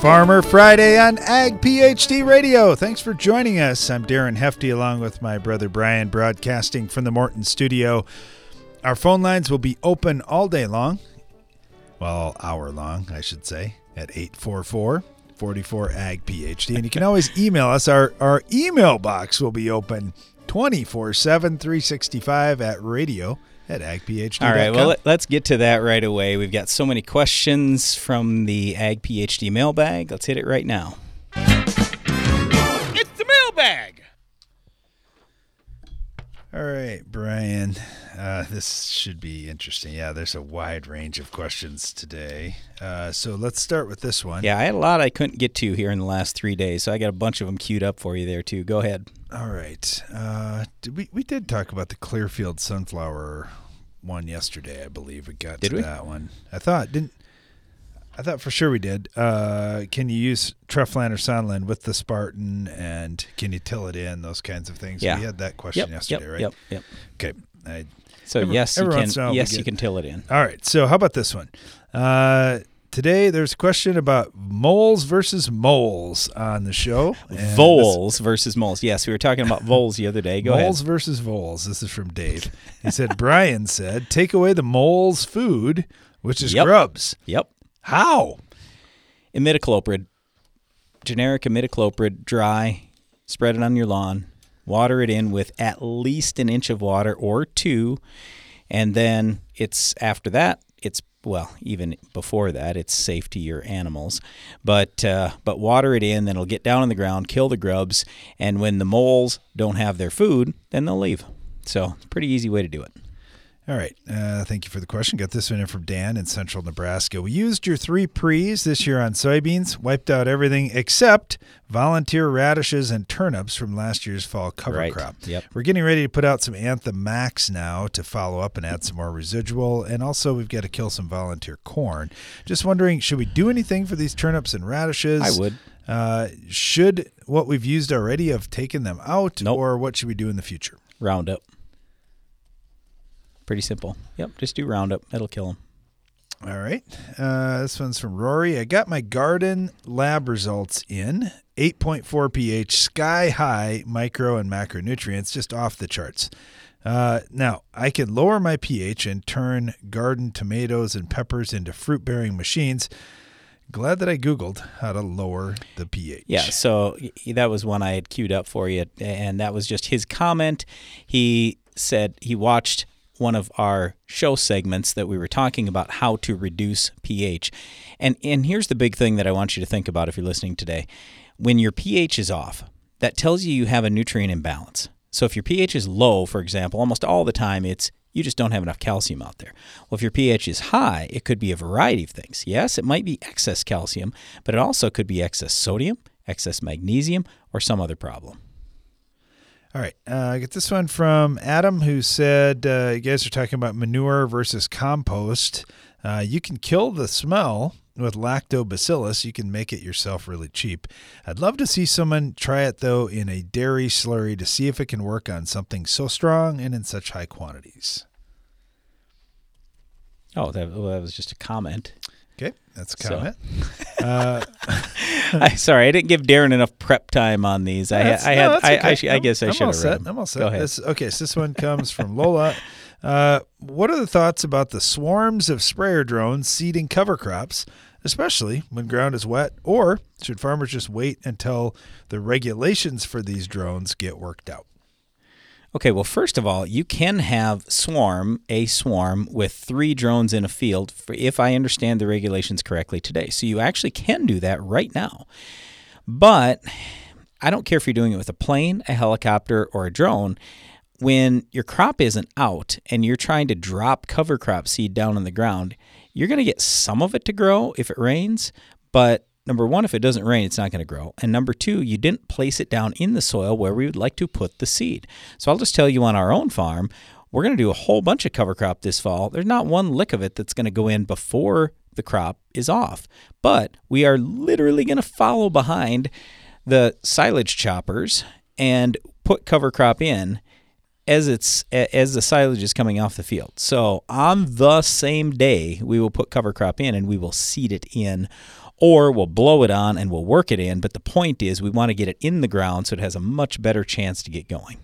Farmer Friday on Ag PhD Radio. Thanks for joining us. I'm Darren Hefty along with my brother Brian, broadcasting from the Morton studio. Our phone lines will be open all day long, well, hour long, I should say, at 844 44 Ag PhD. And you can always email us. Our, our email box will be open 24 7, 365 at radio at agphd. All right, well, let- let's get to that right away. We've got so many questions from the Ag PhD mailbag. Let's hit it right now. It's the mailbag. All right, Brian. Uh, this should be interesting. Yeah, there's a wide range of questions today. Uh, so let's start with this one. Yeah, I had a lot I couldn't get to here in the last three days, so I got a bunch of them queued up for you there, too. Go ahead. All right. Uh, did we we did talk about the Clearfield sunflower one yesterday, I believe. We got Did to we? that one. I thought didn't. I thought for sure we did. Uh, can you use Treflan or Sonalan with the Spartan, and can you till it in? Those kinds of things. Yeah. We had that question Yep, yesterday, yep, right? yep, yep. Okay. I, So Every- yes, you can. once in a while we Yes, you can till it in. All right. So how about this one? Uh, today there's a question about moles versus moles on the show. And Voles versus moles. Yes, we were talking about voles the other day. Go moles ahead. versus voles. This is from Dave. He said Brian said take away the moles' food, which is Yep. grubs. Yep. How? Imidacloprid, generic imidacloprid, dry. Spread it on your lawn. Water it in with at least an inch of water or two, and then it's after that well even before that it's safe to your animals, but uh, but water it in, then it'll get down on the ground, kill the grubs, and when the moles don't have their food, then they'll leave. So it's a pretty easy way to do it. All right. Uh, thank you for the question. Got this one in from Dan in central Nebraska. We used your three pre's this year on soybeans, wiped out everything except volunteer radishes and turnips from last year's fall cover Right. crop. Yep. We're getting ready to put out some Anthem Max now to follow up and add some more residual. And also, we've got to kill some volunteer corn. Just wondering, should we do anything for these turnips and radishes? I would. Uh, should what we've used already have taken them out, Nope. or what should we do in the future? Roundup. Pretty simple. Yep, just do Roundup. That'll kill them. All right. Uh, this one's from Rory. I got my garden lab results in 8.4 pH, sky high micro and macronutrients, just off the charts. Uh, now, I can lower my pH and turn garden tomatoes and peppers into fruit bearing machines. Glad that I Googled how to lower the pH. Yeah, so that was one I had queued up for you, and that was just his comment. He said he watched one of our show segments that we were talking about how to reduce pH. And and here's the big thing that I want you to think about if you're listening today. When your pH is off, that tells you you have a nutrient imbalance. So if your pH is low, for example, almost all the time it's you just don't have enough calcium out there. Well, if your pH is high, it could be a variety of things. Yes, it might be excess calcium, but it also could be excess sodium, excess magnesium, or some other problem. All right. Uh, I get this one from Adam who said, uh, You guys are talking about manure versus compost. Uh, you can kill the smell with lactobacillus. You can make it yourself really cheap. I'd love to see someone try it, though, in a dairy slurry to see if it can work on something so strong and in such high quantities. Oh, that, well, that was just a comment. Okay. That's a So- comment. uh, I, sorry, I didn't give Darren enough prep time on these. I, had, I no, had, I, okay. I, I guess I should have read them. I'm all set. Go ahead. This, okay, so this one comes from Lola. Uh, what are the thoughts about the swarms of sprayer drones seeding cover crops, especially when ground is wet? Or should farmers just wait until the regulations for these drones get worked out? Okay, well, first of all, you can have swarm, a swarm with three drones in a field, for, if I understand the regulations correctly today. So you actually can do that right now. But I don't care if you're doing it with a plane, a helicopter, or a drone. When your crop isn't out and you're trying to drop cover crop seed down on the ground, you're going to get some of it to grow if it rains, but number one, if it doesn't rain, it's not going to grow. And number two, you didn't place it down in the soil where we would like to put the seed. So I'll just tell you on our own farm, we're going to do a whole bunch of cover crop this fall. There's not one lick of it that's going to go in before the crop is off. But we are literally going to follow behind the silage choppers and put cover crop in as it's as the silage is coming off the field. So on the same day, we will put cover crop in and we will seed it in or we'll blow it on and we'll work it in. But the point is, we want to get it in the ground so it has a much better chance to get going.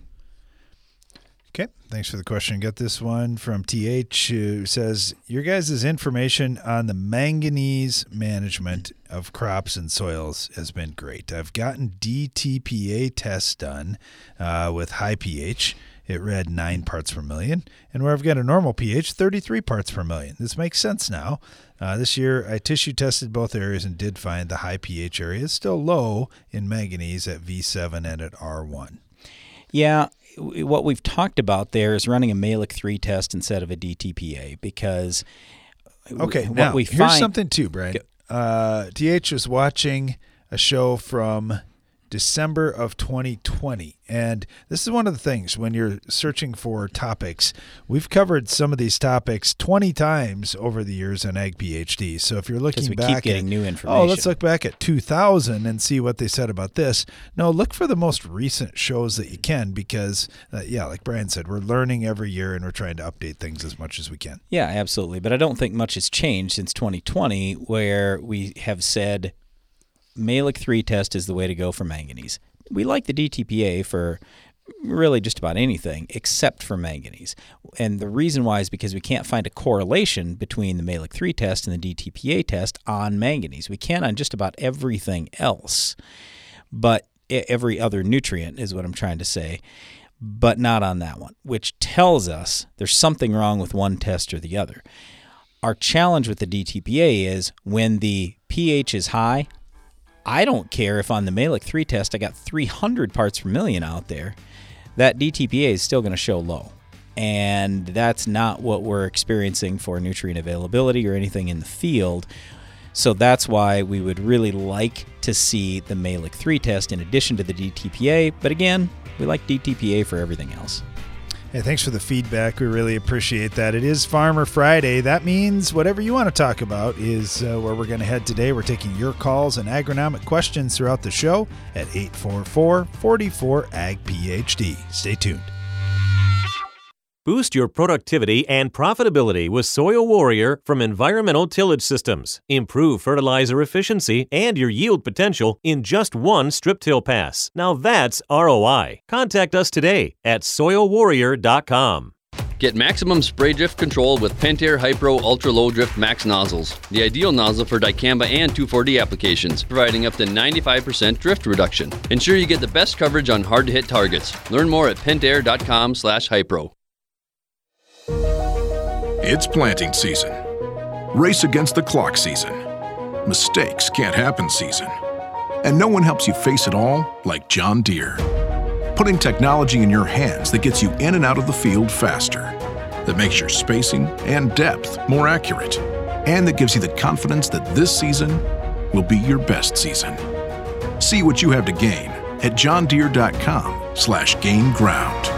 Okay, thanks for the question. Got this one from TH who says Your guys' information on the manganese management of crops and soils has been great. I've gotten DTPA tests done uh, with high pH. It read 9 parts per million. And where I've got a normal pH, 33 parts per million. This makes sense now. Uh, this year, I tissue tested both areas and did find the high pH area is still low in manganese at V7 and at R1. Yeah, what we've talked about there is running a Mehlich 3 test instead of a DTPA because okay, what now, we find, here's something too, Brian. Uh, DH was watching a show from December of 2020. And this is one of the things when you're searching for topics. We've covered some of these topics 20 times over the years on Ag PhD. So if you're looking back at new information. Oh, let's look back at 2000 and see what they said about this. No, look for the most recent shows that you can because uh, yeah, like Brian said, we're learning every year and we're trying to update things as much as we can. Yeah, absolutely. But I don't think much has changed since 2020 where we have said Mehlich 3 test is the way to go for manganese. We like the DTPA for really just about anything except for manganese. And the reason why is because we can't find a correlation between the Mehlich 3 test and the DTPA test on manganese. We can on just about everything else, but every other nutrient is what I'm trying to say, but not on that one, which tells us there's something wrong with one test or the other. Our challenge with the DTPA is when the pH is high, I don't care if on the Mehlich 3 test I got 300 parts per million out there. That DTPA is still going to show low. And that's not what we're experiencing for nutrient availability or anything in the field. So that's why we would really like to see the Mehlich 3 test in addition to the DTPA. But again, we like DTPA for everything else. Hey, thanks for the feedback. We really appreciate that. It is Farmer Friday. That means whatever you want to talk about is uh, where we're going to head today. We're taking your calls and agronomic questions throughout the show at 844 44 Ag PhD. Stay tuned. Boost your productivity and profitability with Soil Warrior from Environmental Tillage Systems. Improve fertilizer efficiency and your yield potential in just one strip till pass. Now that's ROI. Contact us today at soilwarrior.com. Get maximum spray drift control with Pentair Hypro Ultra Low Drift Max nozzles, the ideal nozzle for dicamba and 2,4-D applications, providing up to 95% drift reduction. Ensure you get the best coverage on hard-to-hit targets. Learn more at pentair.com/hypro. It's planting season. Race against the clock season. Mistakes can't happen season. And no one helps you face it all like John Deere. Putting technology in your hands that gets you in and out of the field faster, that makes your spacing and depth more accurate, and that gives you the confidence that this season will be your best season. See what you have to gain at johndeere.com slash gain ground.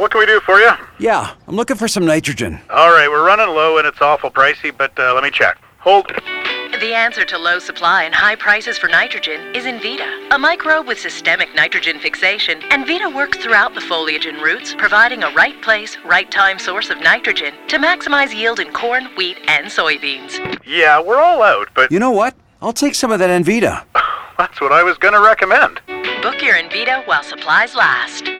What can we do for you? Yeah, I'm looking for some nitrogen. All right, we're running low and it's awful pricey, but uh, let me check. Hold. The answer to low supply and high prices for nitrogen is Envita, a microbe with systemic nitrogen fixation. Envita works throughout the foliage and roots, providing a right place, right time source of nitrogen to maximize yield in corn, wheat, and soybeans. Yeah, we're all out, but. You know what? I'll take some of that Envita. That's what I was going to recommend. Book your Envita while supplies last.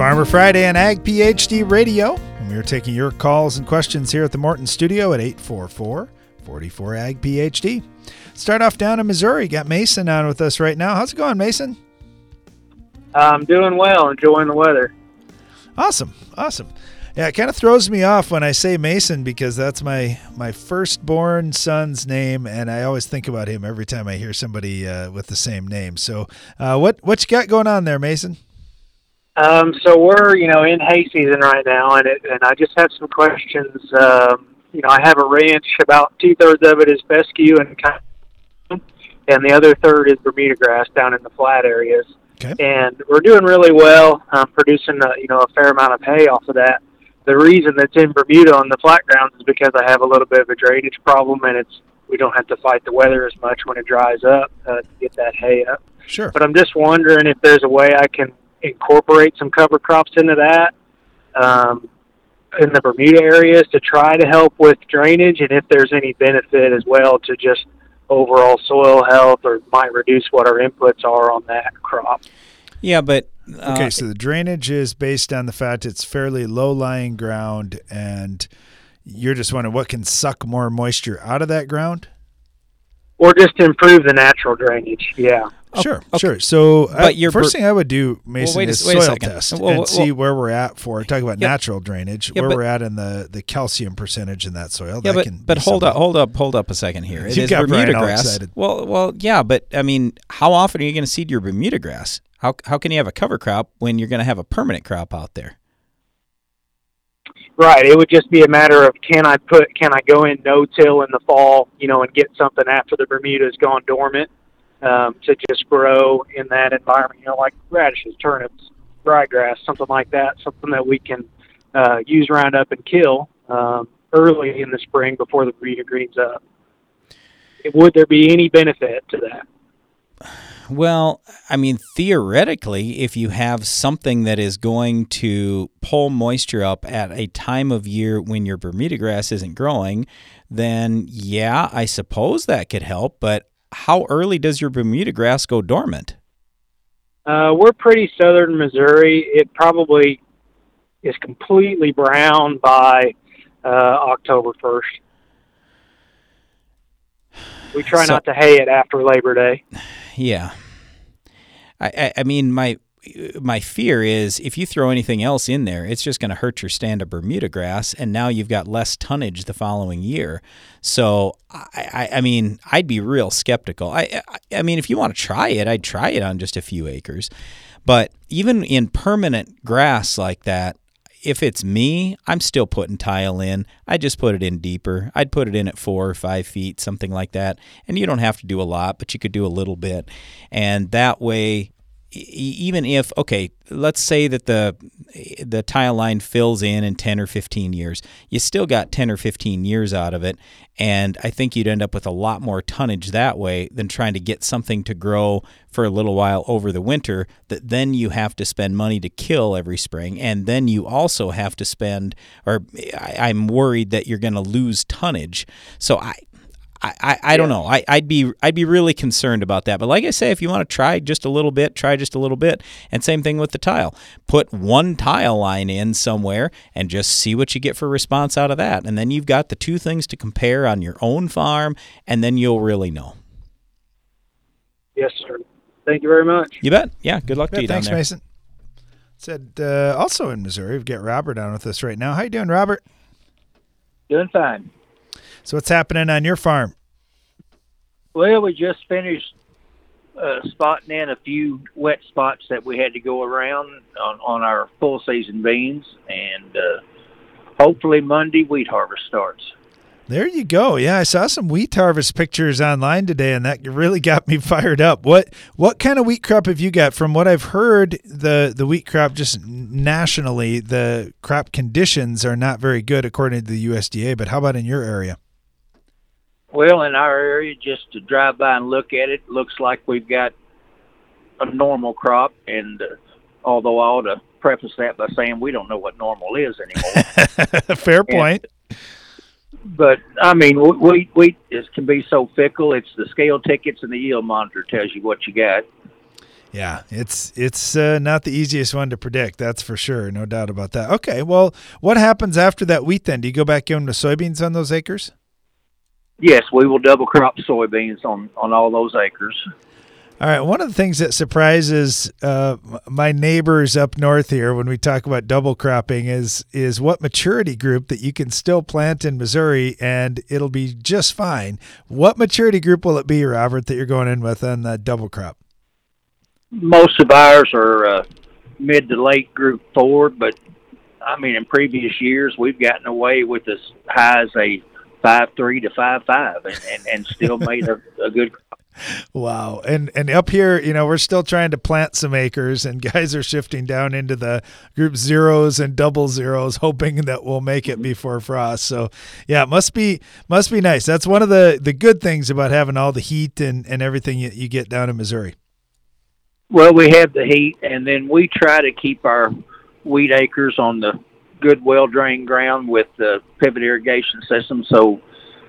Farmer Friday on Ag PhD Radio. And we are taking your calls and questions here at the Morton Studio at 844 44 Ag PhD. Start off down in Missouri. Got Mason on with us right now. How's it going, Mason? I'm doing well, enjoying the weather. Awesome, awesome. Yeah, it kind of throws me off when I say Mason because that's my my firstborn son's name, and I always think about him every time I hear somebody uh, with the same name. So, uh, what what you got going on there, Mason? Um, so we're you know in hay season right now, and it, and I just have some questions. Um, you know, I have a ranch. About two thirds of it is fescue and and the other third is Bermuda grass down in the flat areas. Okay. And we're doing really well, um, producing a, you know a fair amount of hay off of that. The reason that's in Bermuda on the flat grounds is because I have a little bit of a drainage problem, and it's we don't have to fight the weather as much when it dries up uh, to get that hay up. Sure. But I'm just wondering if there's a way I can incorporate some cover crops into that um, in the Bermuda areas to try to help with drainage, and if there's any benefit as well to just overall soil health, or might reduce what our inputs are on that crop. Yeah, but uh, Okay, so the drainage is based on the fact it's fairly low lying ground, and you're just wondering what can suck more moisture out of that ground. Or just improve the natural drainage, yeah. Sure, sure. So, uh, But I, your first ber- thing I would do, Mason, wait is wait a soil test Well, and well, see where we're at for talk about Yeah. natural drainage, Yeah, where but- we're at in the, the calcium percentage in that soil. Yeah, that but can but be hold up, hold up, hold up a second here. It You is got Bermuda grass. Well, well, yeah, but I mean, how often are you going to seed your Bermuda grass? How how can you have a cover crop when you're going to have a permanent crop out there? Right. It would just be a matter of can I put can I go in no till in the fall, you know, and get something after the Bermuda's gone dormant um, to just grow in that environment, you know, like radishes, turnips, ryegrass, something like that, something that we can uh, use Roundup and kill um, early in the spring before the Bermuda greens up. Would there be any benefit to that? Well, I mean, theoretically, if you have something that is going to pull moisture up at a time of year when your Bermuda grass isn't growing, then yeah, I suppose that could help. But how early does your Bermuda grass go dormant? Uh, we're pretty southern Missouri. It probably is completely brown by uh, October 1st. We try So- not to hay it after Labor Day. Yeah. I, I, I mean, my my fear is if you throw anything else in there, it's just going to hurt your stand of Bermuda grass, and now you've got less tonnage the following year. So, I, I, I mean, I'd be real skeptical. I, I, I mean, if you want to try it, I'd try it on just a few acres. But even in permanent grass like that, if it's me, I'm still putting tile in. I just put it in deeper. I'd put it in at four or five feet, something like that. And you don't have to do a lot, but you could do a little bit. And that way, even if okay, let's say that the the tile line fills in in 10 or 15 years, you still got 10 or 15 years out of it, and I think you'd end up with a lot more tonnage that way than trying to get something to grow for a little while over the winter that then you have to spend money to kill every spring, and then you also have to spend or I, I'm worried that you're going to lose tonnage. So I I, I, I don't know. I, I'd be I'd be really concerned about that. But like I say, if you want to try just a little bit, try just a little bit. And same thing with the tile. Put one tile line in somewhere and just see what you get for response out of that. And then you've got the two things to compare on your own farm, and then you'll really know. Yes, sir. Thank you very much. You bet. Yeah. Good luck to Yeah, you down thanks, there. Mason. Said uh, also in Missouri, we've got Robert on with us right now. How you doing, Robert? Doing fine. So what's happening on your farm? Well, we just finished uh, spotting in a few wet spots that we had to go around on, on our full season beans, and uh, hopefully Monday wheat harvest starts. There you go. Yeah, I saw some wheat harvest pictures online today, and that really got me fired up. What what kind of wheat crop have you got? From what I've heard, the the wheat crop just nationally, the crop conditions are not very good according to the USDA. But how about in your area? Well, in our area, just to drive by and look at it, looks like we've got a normal crop. And uh, although I ought to preface that by saying we don't know what normal is anymore. Fair point. but I mean, wheat wheat is can be so fickle. It's the scale tickets and the yield monitor tells you what you got. Yeah, it's it's uh, not the easiest one to predict. That's for sure, no doubt about that. Okay, well, what happens after that wheat? Then do you go back in with soybeans on those acres? Yes, we will double crop soybeans on on all those acres. All right. One of the things that surprises uh, my neighbors up north here when we talk about double cropping is is what maturity group that you can still plant in Missouri and it'll be just fine. What maturity group will it be, Robert, that you're going in with on the double crop? Most of ours are uh, mid to late Group Four, but I mean, in previous years, we've gotten away with as high as a five three to five five, and and, and still made a, a good Wow. And and up here, you know, we're still trying to plant some acres and guys are shifting down into the group zeros and double zeros hoping that we'll make it mm-hmm. before frost. So, yeah, it must be must be nice. That's one of the the good things about having all the heat and and everything you, you get down in Missouri. Well, we have the heat and then we try to keep our wheat acres on the good well drained ground with the pivot irrigation system. So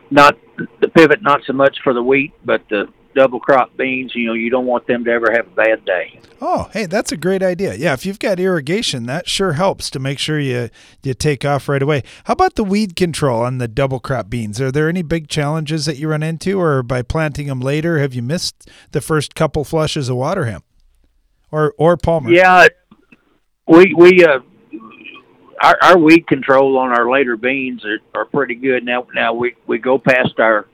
not the pivot not so much for the wheat, but the double crop beans, you know, you don't want them to ever have a bad day. Oh, hey, that's a great idea. Yeah, if you've got irrigation, that sure helps to make sure you you take off right away. How about the weed control on the double crop beans? Are there any big challenges that you run into or by planting them later have you missed the first couple flushes of water hemp? Or or Palmer? Yeah, we we uh our, our weed control on our later beans are, are pretty good now. Now we we go past our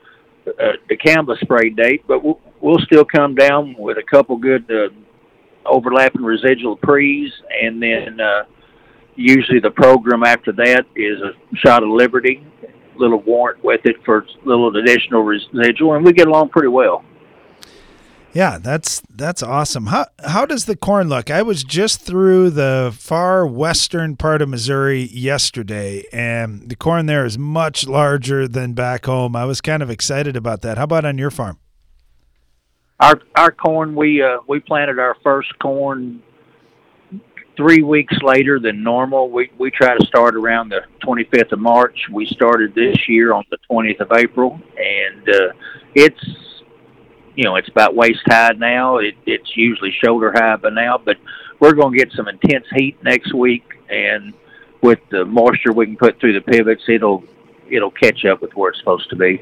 uh, dicamba spray date, but we'll, we'll still come down with a couple good uh, overlapping residual pre's, and then uh, usually the program after that is a shot of Liberty, little warrant with it for a little additional residual, and we get along pretty well. Yeah, that's that's awesome. How how does the corn look? I was just through the far western part of Missouri yesterday, and the corn there is much larger than back home. I was kind of excited about that. How about on your farm? Our our corn we uh, we planted our first corn three weeks later than normal. We we try to start around the 25th of March. We started this year on the 20th of April, and uh, it's you know, it's about waist high now. It, it's usually shoulder high by now, but we're going to get some intense heat next week, and with the moisture we can put through the pivots, it'll it'll catch up with where it's supposed to be.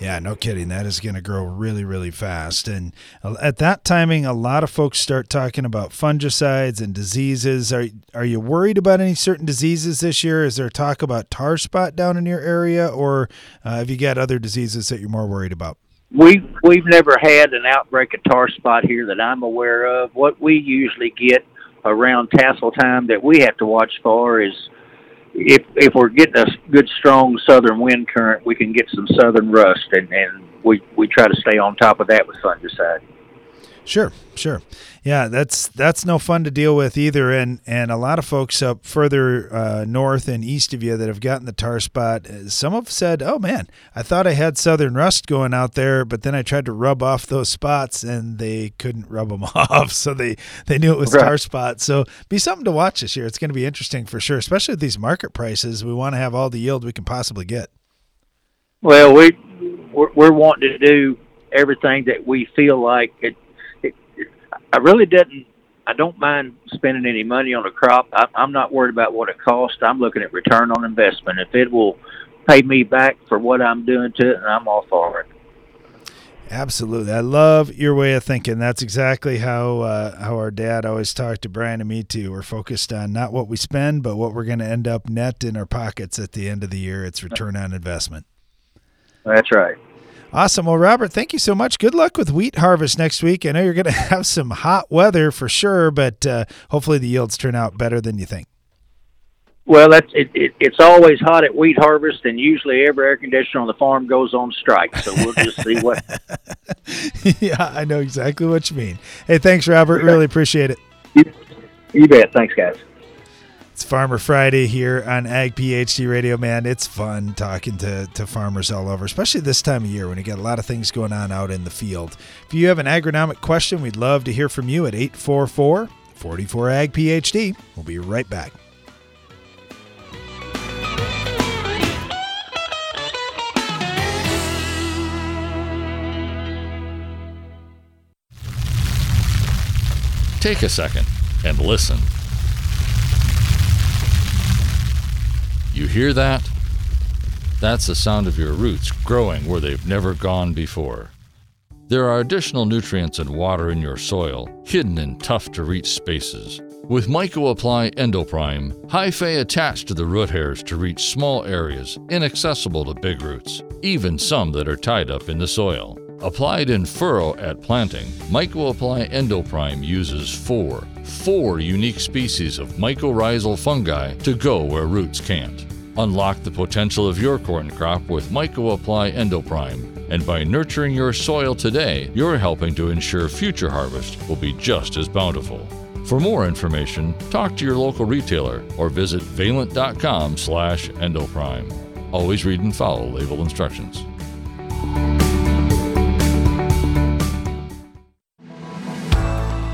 Yeah, no kidding. That is going to grow really, really fast. And at that timing, a lot of folks start talking about fungicides and diseases. Are are you worried about any certain diseases this year? Is there talk about tar spot down in your area, or uh, have you got other diseases that you're more worried about? We we've never had an outbreak of tar spot here that I'm aware of. What we usually get around tassel time that we have to watch for is if if we're getting a good strong southern wind current, we can get some southern rust, and and we we try to stay on top of that with fungicide. Sure, sure. Yeah, that's that's no fun to deal with either. And and a lot of folks up further uh, north and east of you that have gotten the tar spot, uh, some have said, "Oh man, I thought I had southern rust going out there, but then I tried to rub off those spots and they couldn't rub them off, so they they knew it was right. tar spot." So be something to watch this year. It's going to be interesting for sure, especially with these market prices. We want to have all the yield we can possibly get. Well, we we're, we're wanting to do everything that we feel like it I really didn't. I don't mind spending any money on a crop. I, I'm not worried about what it costs. I'm looking at return on investment. If it will pay me back for what I'm doing to it, and I'm all for it. Absolutely, I love your way of thinking. That's exactly how uh, how our dad always talked to Brian and me too. We're focused on not what we spend, but what we're going to end up net in our pockets at the end of the year. It's return on investment. That's right. Awesome. Well, Robert, thank you so much. Good luck with wheat harvest next week. I know you're going to have some hot weather for sure, but uh, hopefully the yields turn out better than you think. Well, that's it, it, It's always hot at wheat harvest, and usually every air conditioner on the farm goes on strike. So we'll just see what. yeah, I know exactly what you mean. Hey, thanks, Robert. Really appreciate it. You, you bet. Thanks, guys. It's Farmer Friday here on Ag PhD Radio. Man, it's fun talking to, to farmers all over, especially this time of year when you got a lot of things going on out in the field. If you have an agronomic question, we'd love to hear from you at 844 44 Ag PhD. We'll be right back. Take a second and listen. You hear that? That's the sound of your roots growing where they've never gone before. There are additional nutrients and water in your soil, hidden in tough to reach spaces. With Myco-Apply Endoprime, hyphae attach to the root hairs to reach small areas inaccessible to big roots, even some that are tied up in the soil. Applied in furrow at planting, Myco-Apply Endoprime uses four, four unique species of mycorrhizal fungi to go where roots can't. Unlock the potential of your corn crop with Myco-Apply Endoprime. And by nurturing your soil today, you're helping to ensure future harvest will be just as bountiful. For more information, talk to your local retailer or visit valent.com slash endoprime. Always read and follow label instructions.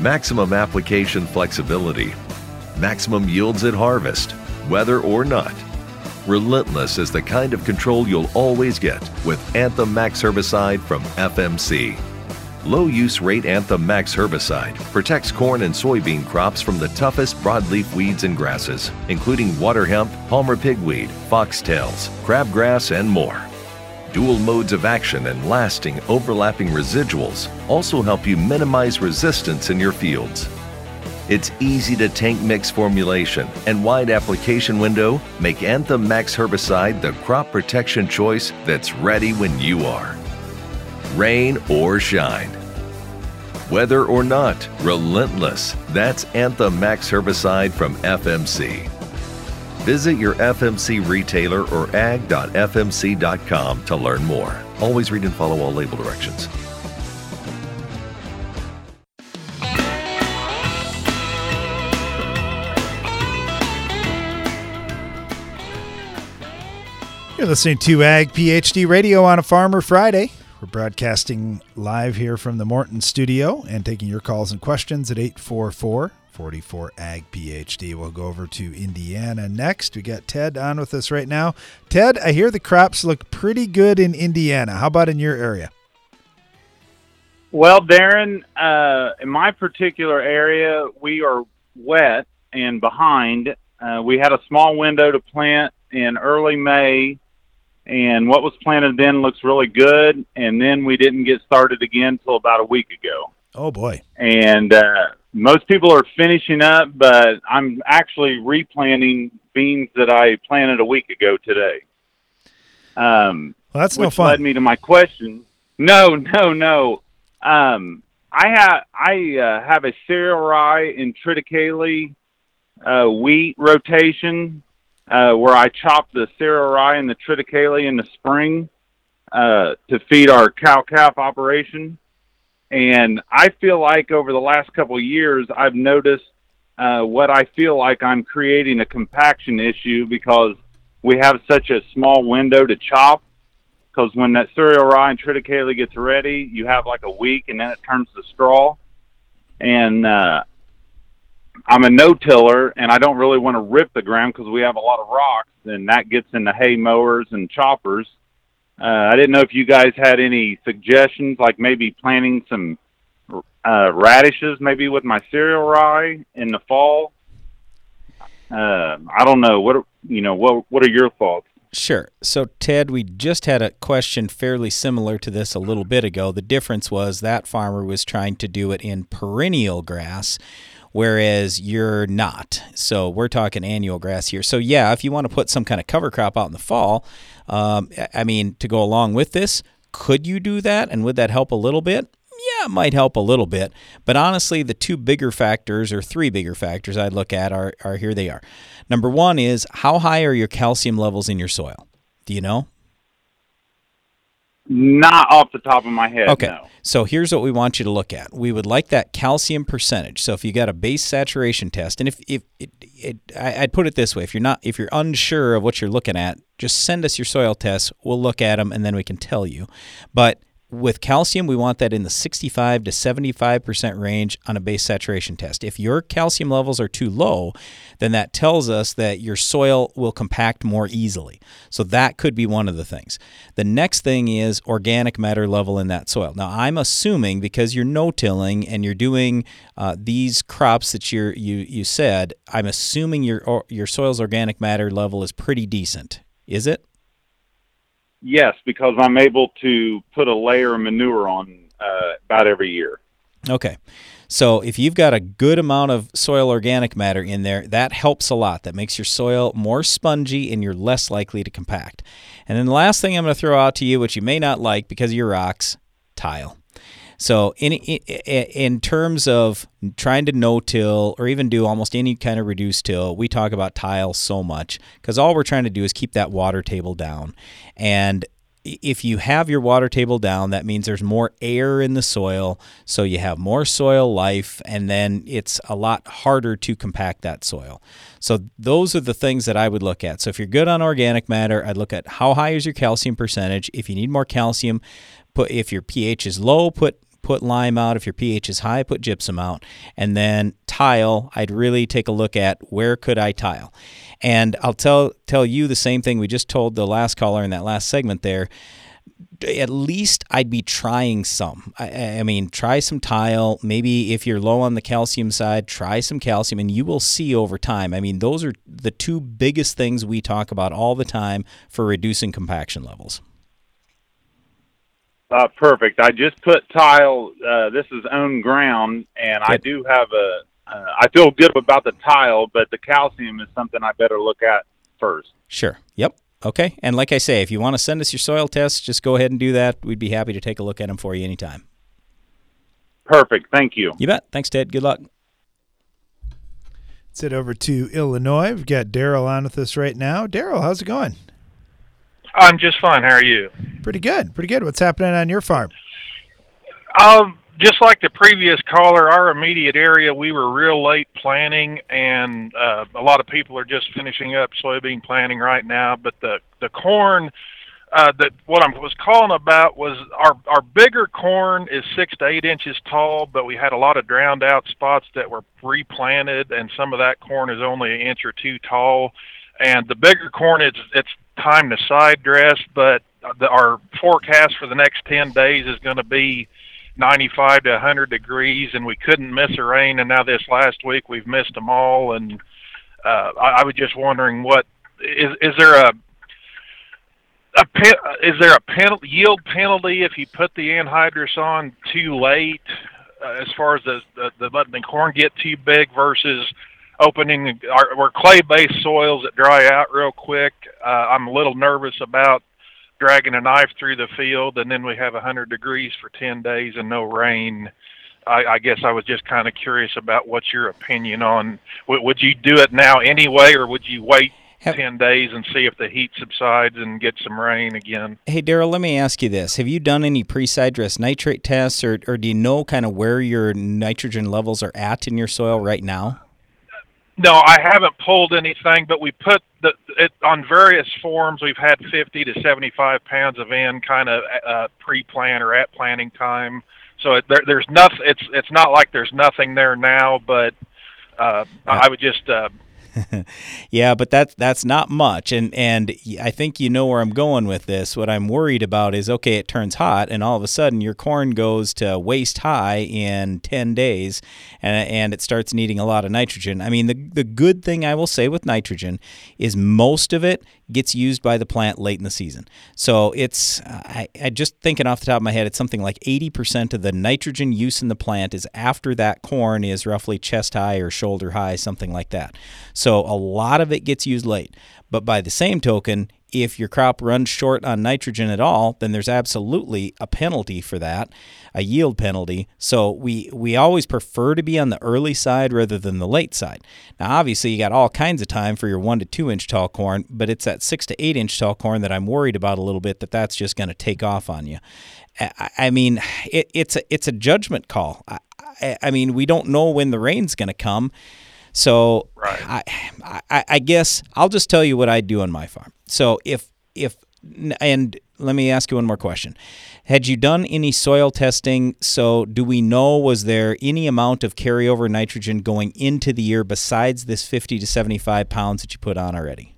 maximum application flexibility, maximum yields at harvest, whether or not. Relentless is the kind of control you'll always get with Anthem Max herbicide from FMC. Low use rate Anthem Max herbicide protects corn and soybean crops from the toughest broadleaf weeds and grasses, including water hemp, palmer pigweed, foxtails, crabgrass, and more. Dual modes of action and lasting overlapping residuals also help you minimize resistance in your fields. Its easy to tank mix formulation and wide application window make Anthem Max herbicide the crop protection choice that's ready when you are. Rain or shine. Whether or not, relentless. That's Anthem Max herbicide from FMC. Visit your FMC retailer or ag.fmc.com to learn more. Always read and follow all label directions. You're listening to Ag PhD Radio on a Farmer Friday. We're broadcasting live here from the Morton studio and taking your calls and questions at 844 44 Ag PhD. We'll go over to Indiana next. We got Ted on with us right now. Ted, I hear the crops look pretty good in Indiana. How about in your area? Well, Darren, uh, in my particular area, we are wet and behind. Uh, we had a small window to plant in early May and what was planted then looks really good. And then we didn't get started again until about a week ago. Oh boy! And uh, most people are finishing up, but I'm actually replanting beans that I planted a week ago today. Um, well, that's no fun. led me to my question. No, no, no. Um, I have I uh, have a cereal rye and triticale uh, wheat rotation uh, where I chop the cereal rye and the triticale in the spring uh, to feed our cow calf operation. And I feel like over the last couple years, I've noticed uh, what I feel like I'm creating a compaction issue because we have such a small window to chop. Because when that cereal rye and triticale gets ready, you have like a week, and then it turns to straw. And uh, I'm a no-tiller, and I don't really want to rip the ground because we have a lot of rocks, and that gets in the hay mowers and choppers. Uh, I didn't know if you guys had any suggestions, like maybe planting some uh, radishes, maybe with my cereal rye in the fall. Uh, I don't know what you know. What What are your thoughts? Sure. So, Ted, we just had a question fairly similar to this a little bit ago. The difference was that farmer was trying to do it in perennial grass, whereas you're not. So, we're talking annual grass here. So, yeah, if you want to put some kind of cover crop out in the fall, um, I mean, to go along with this, could you do that? And would that help a little bit? Yeah, it might help a little bit. But honestly, the two bigger factors, or three bigger factors I'd look at, are, are here they are. Number one is how high are your calcium levels in your soil? Do you know? Not off the top of my head. Okay. No. So here's what we want you to look at. We would like that calcium percentage. So if you got a base saturation test, and if if it, it, I, I'd put it this way: if you're not if you're unsure of what you're looking at, just send us your soil tests. We'll look at them and then we can tell you. But with calcium, we want that in the 65 to 75% range on a base saturation test. If your calcium levels are too low, then that tells us that your soil will compact more easily. So that could be one of the things. The next thing is organic matter level in that soil. Now, I'm assuming because you're no-tilling and you're doing uh, these crops that you're, you you said, I'm assuming your your soil's organic matter level is pretty decent. Is it? Yes, because I'm able to put a layer of manure on uh, about every year. Okay. So if you've got a good amount of soil organic matter in there, that helps a lot. That makes your soil more spongy and you're less likely to compact. And then the last thing I'm going to throw out to you, which you may not like because of your rocks, tile. So in in in terms of trying to no-till or even do almost any kind of reduced till, we talk about tile so much because all we're trying to do is keep that water table down. And if you have your water table down, that means there's more air in the soil, so you have more soil life, and then it's a lot harder to compact that soil. So those are the things that I would look at. So if you're good on organic matter, I'd look at how high is your calcium percentage. If you need more calcium, put if your pH is low, put put lime out. If your pH is high, put gypsum out. And then tile, I'd really take a look at where could I tile. And I'll tell tell you the same thing we just told the last caller in that last segment there. At least I'd be trying some. I, I mean, try some tile. Maybe if you're low on the calcium side, try some calcium, and you will see over time. I mean, those are the two biggest things we talk about all the time for reducing compaction levels. Uh, perfect. I just put tile. Uh, this is own ground, and I do have a. Uh, I feel good about the tile, but the calcium is something I better look at first. Sure. Yep. Okay. And like I say, if you want to send us your soil tests, just go ahead and do that. We'd be happy to take a look at them for you anytime. Perfect. Thank you. You bet. Thanks, Ted. Good luck. Let's head over to Illinois. We've got Daryl on with us right now. Daryl, how's it going? I'm just fine. How are you? Pretty good. Pretty good. What's happening on your farm? Um, just like the previous caller, our immediate area, we were real late planting, and uh, a lot of people are just finishing up soybean planting right now. But the the corn, uh, that what I was calling about was our our bigger corn is six to eight inches tall, but we had a lot of drowned out spots that were replanted, and some of that corn is only an inch or two tall. And the bigger corn, it's it's time to side dress, but the, our forecast for the next 10 days is going to be 95 to 100 degrees, and we couldn't miss a rain. And now this last week we've missed them all. And uh, I, I was just wondering, what is is there a a pen, is there a pen, yield penalty if you put the anhydrous on too late, uh, as far as the, the the letting the corn get too big versus opening our we're clay based soils that dry out real quick. Uh, I'm a little nervous about dragging a knife through the field and then we have 100 degrees for 10 days and no rain. I, I guess I was just kind of curious about what's your opinion on. W- would you do it now anyway, or would you wait Have- 10 days and see if the heat subsides and get some rain again? Hey, Daryl, let me ask you this. Have you done any pre-side dress nitrate tests, or, or do you know kind of where your nitrogen levels are at in your soil right now? No, I haven't pulled anything, but we put the it on various forms. We've had 50 to 75 pounds of N kind of uh, pre-plant or at planting time. So it, there, there's nothing. It's it's not like there's nothing there now, but uh, I would just uh, yeah, but that's that's not much, and and I think you know where I'm going with this. What I'm worried about is okay, it turns hot, and all of a sudden your corn goes to waist high in ten days, and and it starts needing a lot of nitrogen. I mean, the the good thing I will say with nitrogen is most of it gets used by the plant late in the season. So it's I, I just thinking off the top of my head, it's something like 80% of the nitrogen use in the plant is after that corn is roughly chest high or shoulder high, something like that. So a lot of it gets used late. But by the same token, if your crop runs short on nitrogen at all, then there's absolutely a penalty for that, a yield penalty. So we we always prefer to be on the early side rather than the late side. Now, obviously, you got all kinds of time for your one to two inch tall corn, but it's that six to eight inch tall corn that I'm worried about a little bit. That that's just going to take off on you. I, I mean, it, it's a it's a judgment call. I, I, I mean, we don't know when the rain's going to come. So I, I, I guess I'll just tell you what I do on my farm. So if if and let me ask you one more question. Had you done any soil testing? So do we know was there any amount of carryover nitrogen going into the year besides this 50 to 75 pounds that you put on already?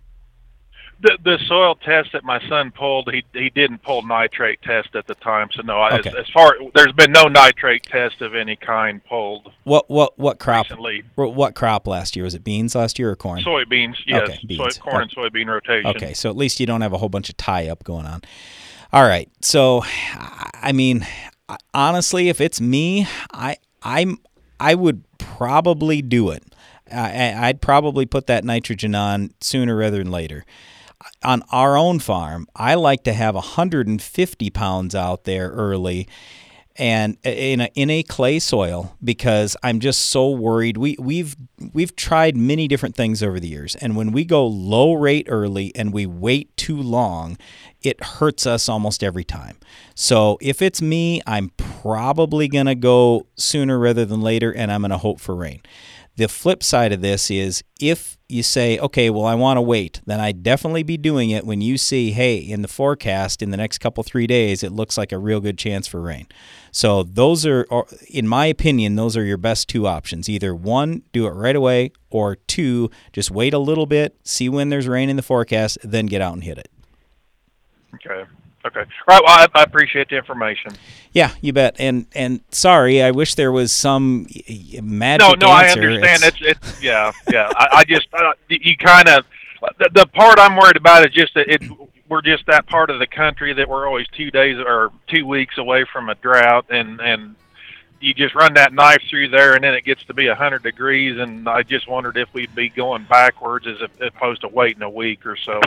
The, the soil test that my son pulled, he he didn't pull nitrate test at the time, so no. Okay. As, as far there's been no nitrate test of any kind pulled. What what what crop? Recently. What crop last year was it? Beans last year or corn? Soybeans, yes. Okay, Soy, beans. corn and soybean rotation. Okay, so at least you don't have a whole bunch of tie up going on. All right, so I mean, honestly, if it's me, I I'm I would probably do it. I, I'd probably put that nitrogen on sooner rather than later. On our own farm, I like to have 150 pounds out there early and uh, in a, in a clay soil because I'm just so worried. We we've we've tried many different things over the years, and when we go low rate early and we wait too long, it hurts us almost every time. So if it's me, I'm probably gonna go sooner rather than later, and I'm gonna hope for rain. The flip side of this is if you say, okay, well, I want to wait, then I'd definitely be doing it when you see, hey, in the forecast in the next couple, three days, it looks like a real good chance for rain. So those are, in my opinion, those are your best two options. Either one, do it right away, or two, just wait a little bit, see when there's rain in the forecast, then get out and hit it. Okay. Okay. All right. Well, I, I appreciate the information. Yeah, you bet. And and sorry, I wish there was some magic No, no, answer. I understand. It's, it's, yeah, yeah. I, I just, uh, you kind of, the, the part I'm worried about is just that it, we're just that part of the country that we're always two days or two weeks away from a drought, and and you just run that knife through there, and then it gets to be a hundred degrees, and I just wondered if we'd be going backwards as opposed to waiting a week or so.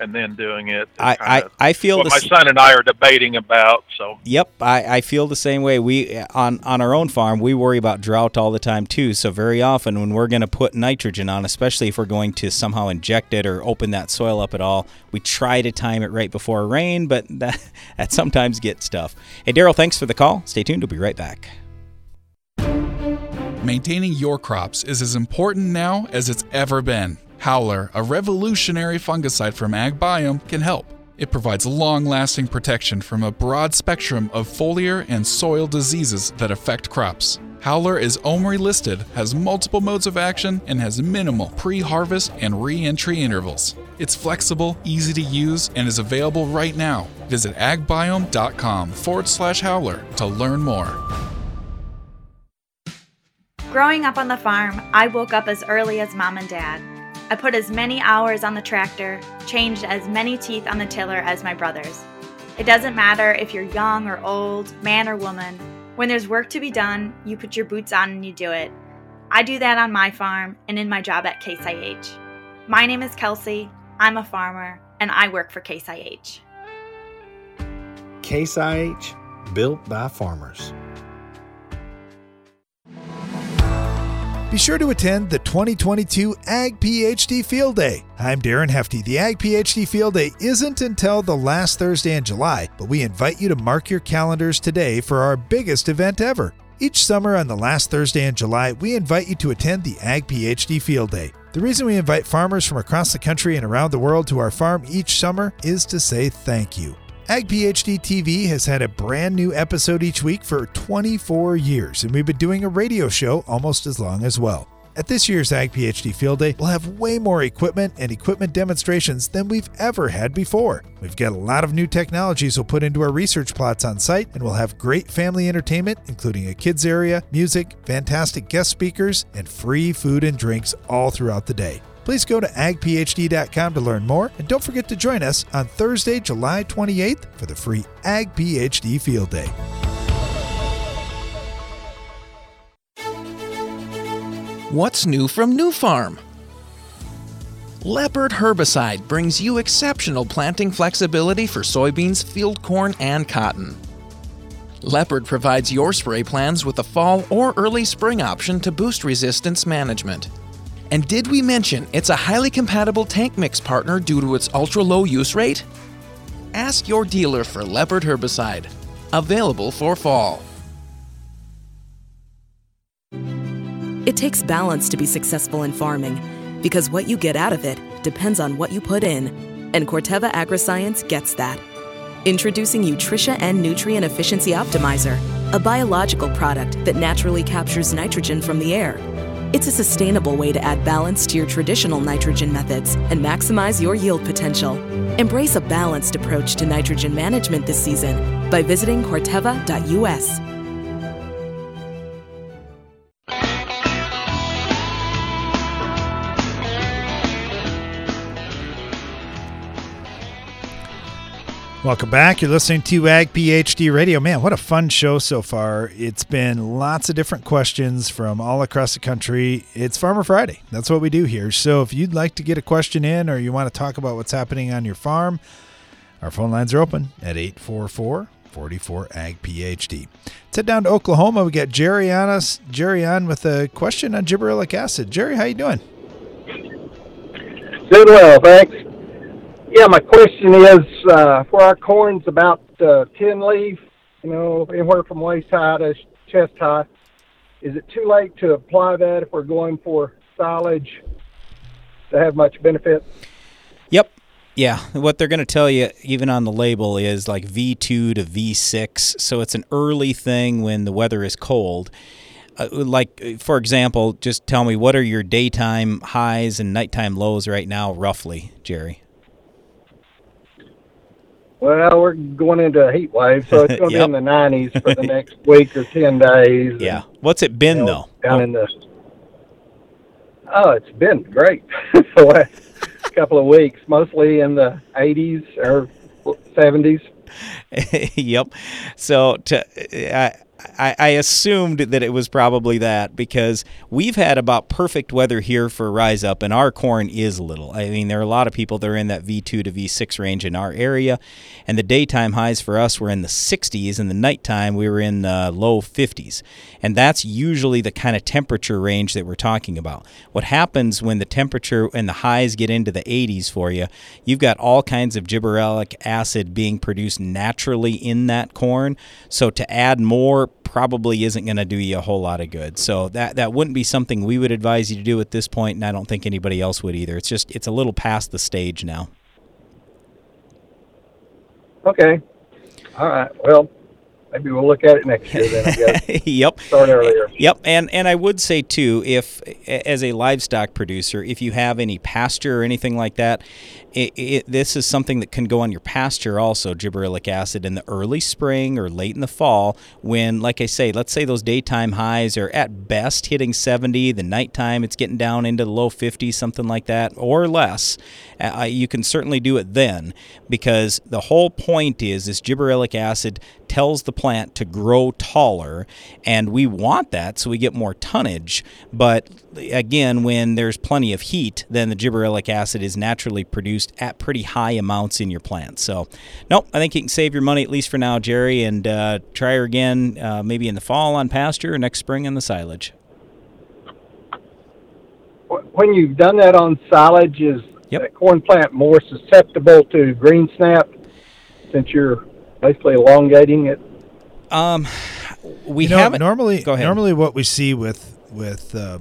And, and then doing it. I, I, I feel what the my s- son and I are debating about. So Yep, I, I feel the same way. We on on our own farm, we worry about drought all the time too. So very often when we're going to put nitrogen on, especially if we're going to somehow inject it or open that soil up at all, we try to time it right before rain, but that that sometimes gets tough. Hey Daryl, thanks for the call. Stay tuned. We'll be right back. Maintaining your crops is as important now as it's ever been. Howler, a revolutionary fungicide from AgBiome, can help. It provides long lasting protection from a broad spectrum of foliar and soil diseases that affect crops. Howler is OMRI listed, has multiple modes of action, and has minimal pre harvest and re entry intervals. It's flexible, easy to use, and is available right now. Visit agbiome.com forward slash howler to learn more. Growing up on the farm, I woke up as early as mom and dad. I put as many hours on the tractor, changed as many teeth on the tiller as my brothers. It doesn't matter if you're young or old, man or woman. When there's work to be done, you put your boots on and you do it. I do that on my farm and in my job at Case IH. My name is Kelsey, I'm a farmer, and I work for Case IH. Case IH, built by farmers. Be sure to attend the 2022 Ag PhD Field Day. I'm Darren Hefty. The Ag PhD Field Day isn't until the last Thursday in July, but we invite you to mark your calendars today for our biggest event ever. Each summer on the last Thursday in July, we invite you to attend the Ag PhD Field Day. The reason we invite farmers from across the country and around the world to our farm each summer is to say thank you. Ag PhD TV has had a brand new episode each week for 24 years, and we've been doing a radio show almost as long as well. At this year's Ag PhD Field Day, we'll have way more equipment and equipment demonstrations than we've ever had before. We've got a lot of new technologies we'll put into our research plots on site, and we'll have great family entertainment, including a kids area, music, fantastic guest speakers, and free food and drinks all throughout the day. Please go to agphd.com to learn more, and don't forget to join us on Thursday, July 28th for the free Ag PhD Field Day. What's new from Nufarm? Leopard herbicide brings you exceptional planting flexibility for soybeans, field corn, and cotton. Leopard provides your spray plans with a fall or early spring option to boost resistance management. And did we mention it's a highly compatible tank mix partner due to its ultra low use rate? Ask your dealer for Leopard herbicide. Available for fall. It takes balance to be successful in farming because what you get out of it depends on what you put in. And Corteva Agriscience gets that. Introducing Utrisha N Nutrient Efficiency Optimizer, a biological product that naturally captures nitrogen from the air. It's a sustainable way to add balance to your traditional nitrogen methods and maximize your yield potential. Embrace a balanced approach to nitrogen management this season by visiting Corteva.us. Welcome back. You're listening to Ag PhD Radio. Man, what a fun show so far. It's been lots of different questions from all across the country. It's Farmer Friday. That's what we do here. So if you'd like to get a question in or you want to talk about what's happening on your farm, our phone lines are open at 844 44 Ag PhD. Let's head down to Oklahoma. We got Jerry on us. Jerry on with a question on gibberellic acid. Jerry, how you doing? Doing well, thanks. Yeah, my question is uh, for our corn's about uh, 10 leaf, you know, anywhere from waist high to chest high. Is it too late to apply that if we're going for silage to have much benefit? Yep. Yeah, what they're going to tell you, even on the label, is like V2 to V6. So it's an early thing when the weather is cold. Uh, like, for example, just tell me what are your daytime highs and nighttime lows right now, roughly, Jerry? Well, we're going into a heat wave, so it's going to Yep. be in the 90s for the next week or 10 days. Yeah. What's it been, though? Down in the. Oh, it's been great the last couple of weeks, mostly in the 80s or 70s. yep. So to, I, I, I assumed that it was probably that because we've had about perfect weather here for RyzUp, and our corn is little. I mean, there are a lot of people that are in that V2 to V6 range in our area, and the daytime highs for us were in the 60s, and the nighttime we were in the low 50s. And that's usually the kind of temperature range that we're talking about. What happens when the temperature and the highs get into the 80s for you, you've got all kinds of gibberellic acid being produced naturally in that corn. So to add more probably isn't going to do you a whole lot of good. So that that wouldn't be something we would advise you to do at this point, and I don't think anybody else would either. It's just it's a little past the stage now. Okay. All right. Well, maybe we'll look at it next year then, I guess. yep. Start earlier. Yep, and and I would say too, if as a livestock producer, if you have any pasture or anything like that, it, it, this is something that can go on your pasture also, gibberellic acid in the early spring or late in the fall. When, like I say, let's say those daytime highs are at best hitting 70, the nighttime it's getting down into the low 50s, something like that, or less. Uh, you can certainly do it then because the whole point is this gibberellic acid tells the plant to grow taller, and we want that so we get more tonnage. But again, when there's plenty of heat, then the gibberellic acid is naturally produced at pretty high amounts in your plant. So, nope, I think you can save your money at least for now, Jerry, and uh, try her again uh, maybe in the fall on pasture or next spring on the silage. When you've done that on silage, is the corn plant more susceptible to green snap since you're basically elongating it? Um, we You know, haven't normally. Go ahead. Normally, what we see with with uh,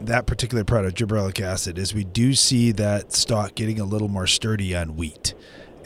that particular product, gibberellic acid, is we do see that stalk getting a little more sturdy on wheat.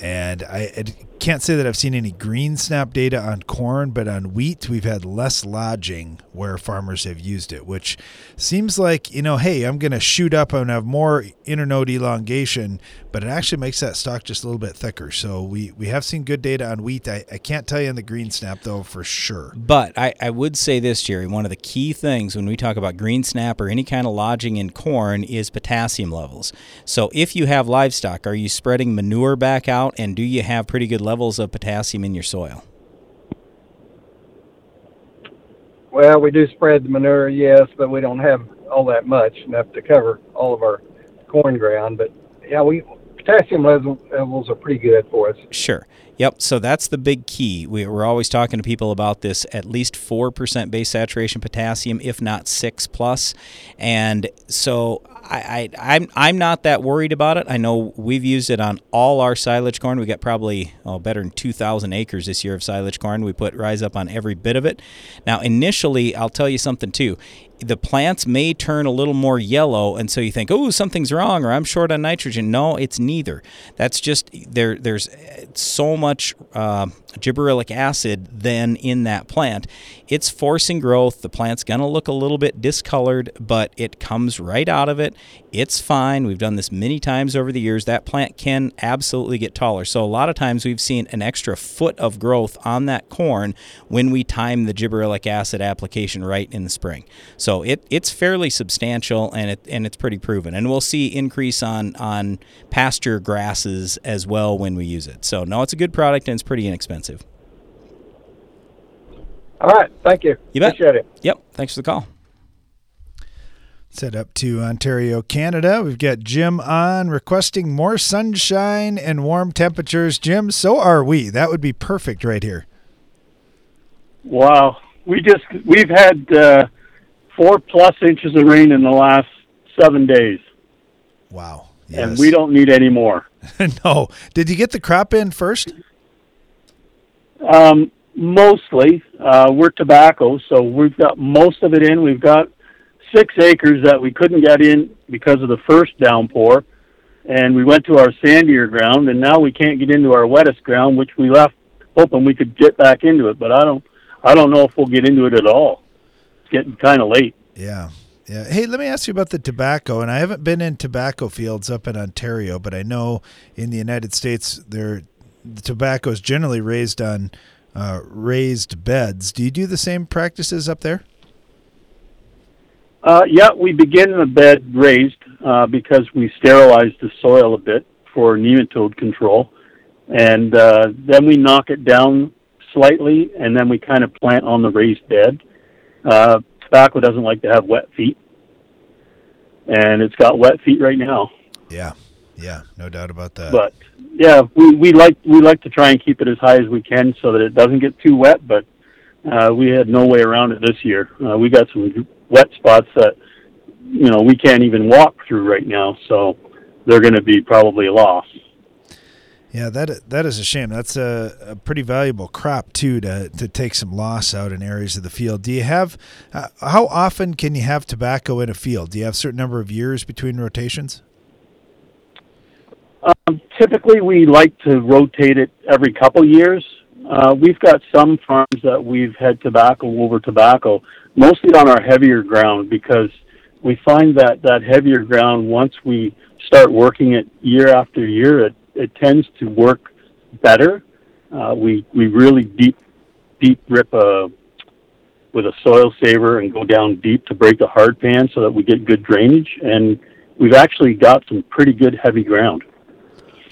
And I, I can't say that I've seen any green snap data on corn, but on wheat, we've had less lodging where farmers have used it, which seems like, you know, hey, I'm going to shoot up and have more internode elongation, but it actually makes that stalk just a little bit thicker. So we, we have seen good data on wheat. I, I can't tell you on the green snap, though, for sure. But I, I would say this, Jerry. One of the key things when we talk about green snap or any kind of lodging in corn is potassium levels. So if you have livestock, are you spreading manure back out and do you have pretty good levels of potassium in your soil? Well, we do spread the manure, yes, but we don't have all that much enough to cover all of our corn ground. But yeah, we potassium level, levels are pretty good for us. Sure. Yep. So that's the big key. We, are always talking to people about this at least 4% base saturation potassium, if not 6 plus. And so I, I, I'm, I'm not that worried about it. I know we've used it on all our silage corn. We got probably oh, better than 2,000 acres this year of silage corn. We put RyzUp on every bit of it. Now, initially, I'll tell you something too the plants may turn a little more yellow, and so you think, oh, something's wrong, or I'm short on nitrogen. No, it's neither. That's just there. There's so much uh, gibberellic acid then in that plant. It's forcing growth. The plant's gonna look a little bit discolored, but it comes right out of it. It's fine. We've done this many times over the years. That plant can absolutely get taller. So a lot of times we've seen an extra foot of growth on that corn when we time the gibberellic acid application right in the spring. So it it's fairly substantial and it and it's pretty proven. And we'll see increase on on pasture grasses as well when we use it. So no, it's a good product and it's pretty inexpensive. All right, thank you. You bet. Appreciate it. Yep. Thanks for the call. Set up to Ontario, Canada. We've got Jim on requesting more sunshine and warm temperatures. Jim, so are we. That would be perfect right here. Wow. We just we've had uh, four plus inches of rain in the last seven days. Wow. Yes. And we don't need any more. no. Did you get the crop in first? Um, mostly. Uh, we're tobacco, so we've got most of it in. We've got six acres that we couldn't get in because of the first downpour, and we went to our sandier ground, and now we can't get into our wettest ground, which we left hoping we could get back into it. But I don't, I don't know if we'll get into it at all. It's getting kind of late. Yeah. Yeah. Hey, let me ask you about the tobacco. And I haven't been in tobacco fields up in Ontario, but I know in the United States, there the tobacco is generally raised on uh, raised beds. Do you do the same practices up there? Uh, yeah, we begin the bed raised uh, because we sterilize the soil a bit for nematode control, and uh, then we knock it down slightly, and then we kind of plant on the raised bed. Uh, tobacco doesn't like to have wet feet, and it's got wet feet right now. Yeah, yeah, no doubt about that. But yeah, we we like we like to try and keep it as high as we can so that it doesn't get too wet, but uh, we had no way around it this year. Uh, we got some wet spots that you know we can't even walk through right now, so they're going to be probably a loss. Yeah, that that is a shame. That's a, a, pretty valuable crop too to to take some loss out in areas of the field. Do you have uh, how often can you have tobacco in a field? Do you have a certain number of years between rotations? Um, typically, we like to rotate it every couple years. Uh, we've got some farms that we've had tobacco over tobacco, mostly on our heavier ground because we find that that heavier ground, once we start working it year after year, it, it tends to work better. Uh, we we really deep deep rip a with a soil saver and go down deep to break the hard pan so that we get good drainage and we've actually got some pretty good heavy ground.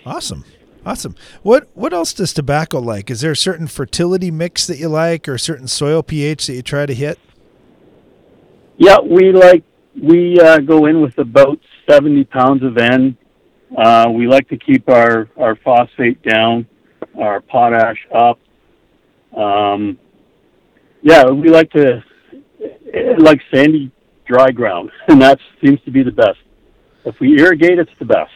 Awesome. Awesome. What what else does tobacco like? Is there a certain fertility mix that you like, or a certain soil pH that you try to hit? Yeah, we like we uh, go in with about seventy pounds of N. Uh, we like to keep our our phosphate down, our potash up. Um, yeah, we like to like sandy dry ground, and that seems to be the best. If we irrigate, it's the best.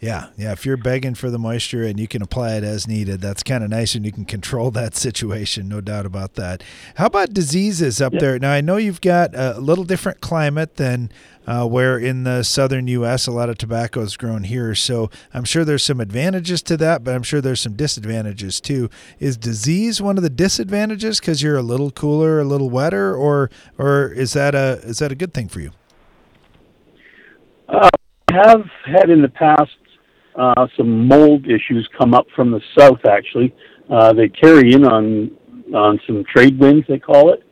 Yeah, yeah. If you're begging for the moisture and you can apply it as needed, that's kind of nice, and you can control that situation, no doubt about that. How about diseases up yeah. there? Now I know you've got a little different climate than uh, where in the southern U.S. a lot of tobacco is grown here, so I'm sure there's some advantages to that, but I'm sure there's some disadvantages too. Is disease one of the disadvantages because you're a little cooler, a little wetter, or or is that a is that a good thing for you? Uh, have had in the past uh, some mold issues come up from the south. Actually, uh, they carry in on on some trade winds, they call it,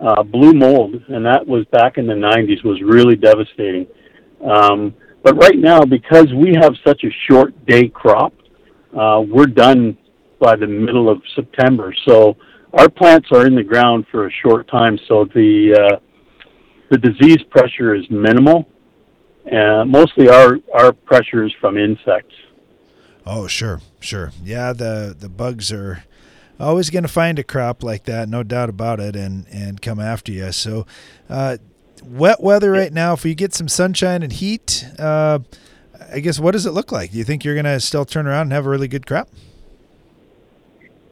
uh, blue mold, and that was back in the 90s. Was really devastating. Um, but right now, because we have such a short day crop, uh, we're done by the middle of September. So our plants are in the ground for a short time. So the uh, the disease pressure is minimal and mostly our our pressure is from insects. Oh, sure, sure. Yeah, the the bugs are always going to find a crop like that, no doubt about it, and and come after you. So, uh, wet weather right now. If you get some sunshine and heat, uh, I guess what does it look like? Do you think you're going to still turn around and have a really good crop?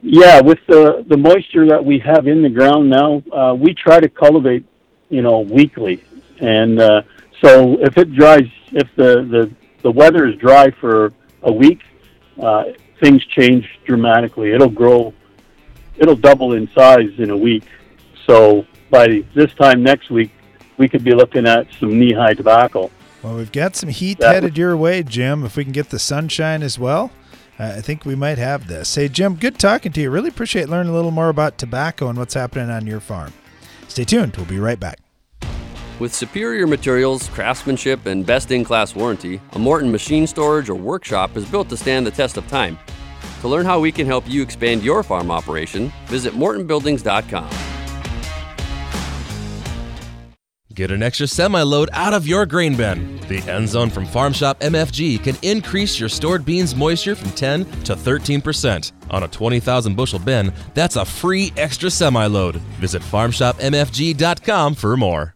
Yeah, with the the moisture that we have in the ground now, uh, we try to cultivate, you know, weekly, and uh, so if it dries, if the the the weather is dry for a week, uh, things change dramatically. It'll grow, it'll double in size in a week. So by this time next week, we could be looking at some knee-high tobacco. Well, we've got some heat That headed your way, Jim. If we can get the sunshine as well, uh, I think we might have this. Hey, Jim, good talking to you. Really appreciate learning a little more about tobacco and what's happening on your farm. Stay tuned. We'll be right back. With superior materials, craftsmanship, and best in class warranty, a Morton machine storage or workshop is built to stand the test of time. To learn how we can help you expand your farm operation, visit MortonBuildings.com. Get an extra semi load out of your grain bin. The end zone from Farm Shop MFG can increase your stored beans moisture from 10 to 13%. On a 20,000 bushel bin, that's a free extra semi load. Visit farmshopmfg.com for more.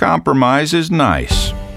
Compromise is nice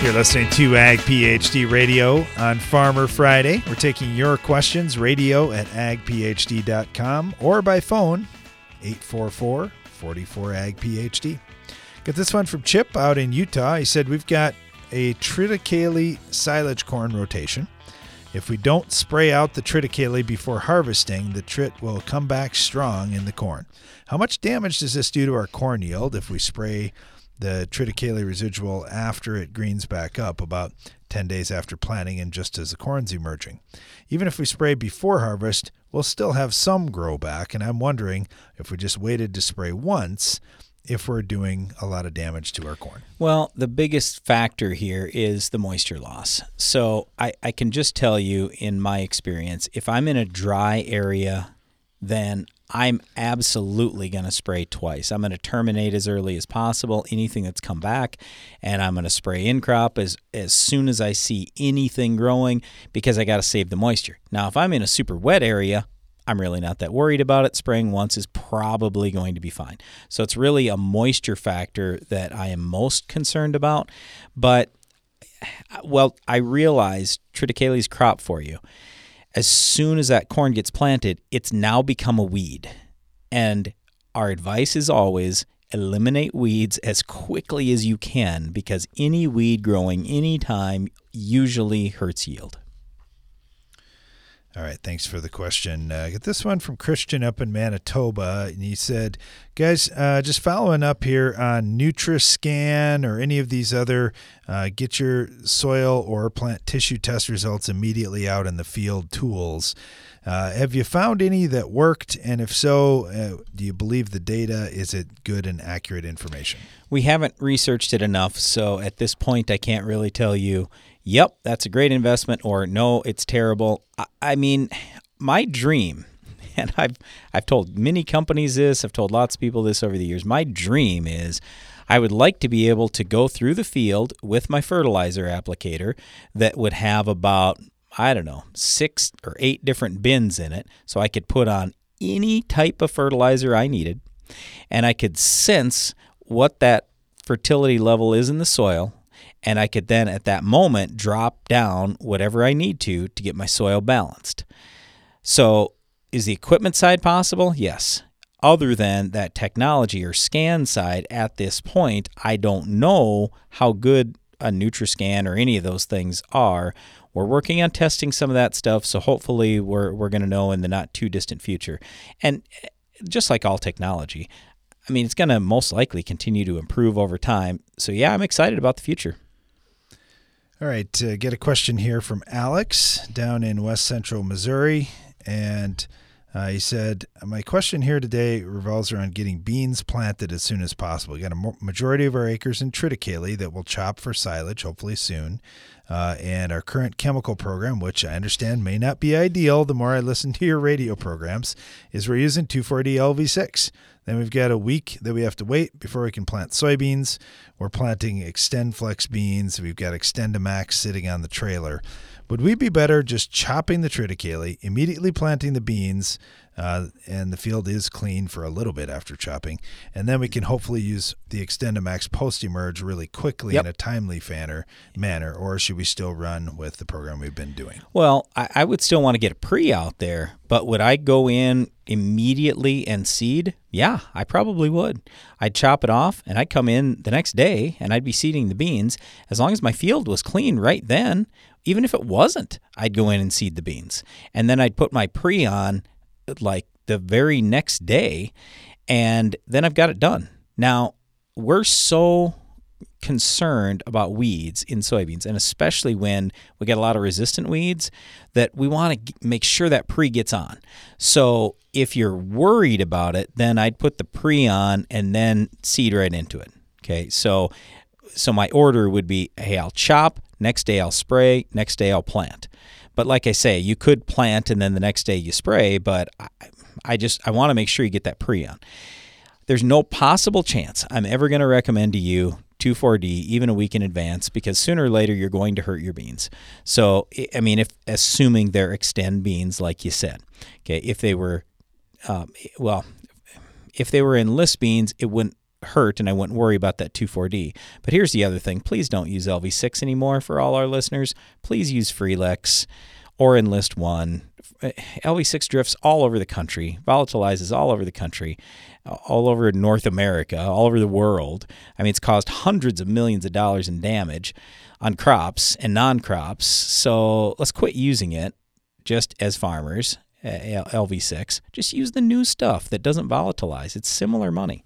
You're listening to Ag PhD Radio on Farmer Friday. We're taking your questions, radio at agphd.com or by phone, 844 44 Ag PhD. Got this one from Chip out in Utah. He said, We've got a triticale silage corn rotation. If we don't spray out the triticale before harvesting, the trit will come back strong in the corn. How much damage does this do to our corn yield if we spray the triticale residual after it greens back up about 10 days after planting and just as the corn's emerging. Even if we spray before harvest, we'll still have some grow back, and I'm wondering if we just waited to spray once, if we're doing a lot of damage to our corn. Well, the biggest factor here is the moisture loss. So I, I can just tell you in my experience, if I'm in a dry area then I'm absolutely going to spray twice. I'm going to terminate as early as possible anything that's come back, and I'm going to spray in crop as as soon as I see anything growing because I got to save the moisture. Now, if I'm in a super wet area, I'm really not that worried about it. Spraying once is probably going to be fine. So it's really a moisture factor that I am most concerned about. But well, I realize triticale's crop for you as soon as that corn gets planted, it's now become a weed. And our advice is always eliminate weeds as quickly as you can because any weed growing any time usually hurts yield. All right, thanks for the question. Uh, get this one from Christian up in Manitoba, and he said, "Guys, uh, just following up here on NutriScan or any of these other uh, get your soil or plant tissue test results immediately out in the field tools. Uh, have you found any that worked? And if so, uh, do you believe the data? Is it good and accurate information?" We haven't researched it enough, so at this point, I can't really tell you yep, that's a great investment, or no, it's terrible. I, I mean, my dream, and I've I've told many companies this, I've told lots of people this over the years. My dream is I would like to be able to go through the field with my fertilizer applicator that would have about I don't know, six or eight different bins in it. So I could put on any type of fertilizer I needed and I could sense what that fertility level is in the soil and I could then at that moment drop down whatever I need to to get my soil balanced. So, is the equipment side possible? Yes. Other than that technology or scan side at this point, I don't know how good a NutriScan or any of those things are. We're working on testing some of that stuff, so hopefully we're we're going to know in the not too distant future. And eh, just like all technology, I mean, it's going to most likely continue to improve over time. So yeah, I'm excited about the future. All right, uh, get a question here from Alex down in West Central Missouri, and uh, he said, "My question here today revolves around getting beans planted as soon as possible. We got a majority of our acres in triticale that will chop for silage, hopefully soon, uh, and our current chemical program, which I understand may not be ideal. The more I listen to your radio programs, is we're using 2,4-D LV6." Then we've got a week that we have to wait before we can plant soybeans. We're planting XtendFlex beans. We've got XtendiMax sitting on the trailer. Would we be better just chopping the triticale, immediately planting the beans, uh, and the field is clean for a little bit after chopping, and then we can hopefully use the XtendiMax post emerge really quickly yep. in a timely manner, manner, or should we still run with the program we've been doing? Well, I, I would still want to get a pre out there, but would I go in immediately and seed? Yeah, I probably would. I'd chop it off and I'd come in the next day and I'd be seeding the beans. As long as my field was clean right then, even if it wasn't, I'd go in and seed the beans. And then I'd put my pre on like the very next day, and then I've got it done. Now, we're so concerned about weeds in soybeans, and especially when we get a lot of resistant weeds, that we want to make sure that pre gets on. So if you're worried about it, then I'd put the pre on and then seed right into it. Okay, so so my order would be, hey, I'll chop. Next day I'll spray. Next day I'll plant. But like I say, you could plant and then the next day you spray, but I, I just I want to make sure you get that pre on. There's no possible chance I'm ever going to recommend to you 2,4-D even a week in advance because sooner or later you're going to hurt your beans. So I mean, if assuming they're Xtend beans like you said, okay, if they were, um, well, if they were Enlist beans, it wouldn't hurt and I wouldn't worry about that 2,4-D. But here's the other thing. Please don't use LV6 anymore for all our listeners. Please use Freelexx or Enlist One. LV6 drifts all over the country, volatilizes all over the country, all over North America, all over the world. I mean, it's caused hundreds of millions of dollars in damage on crops and non crops. So let's quit using it just as farmers Uh, LV6. Just use the new stuff that doesn't volatilize. It's similar money.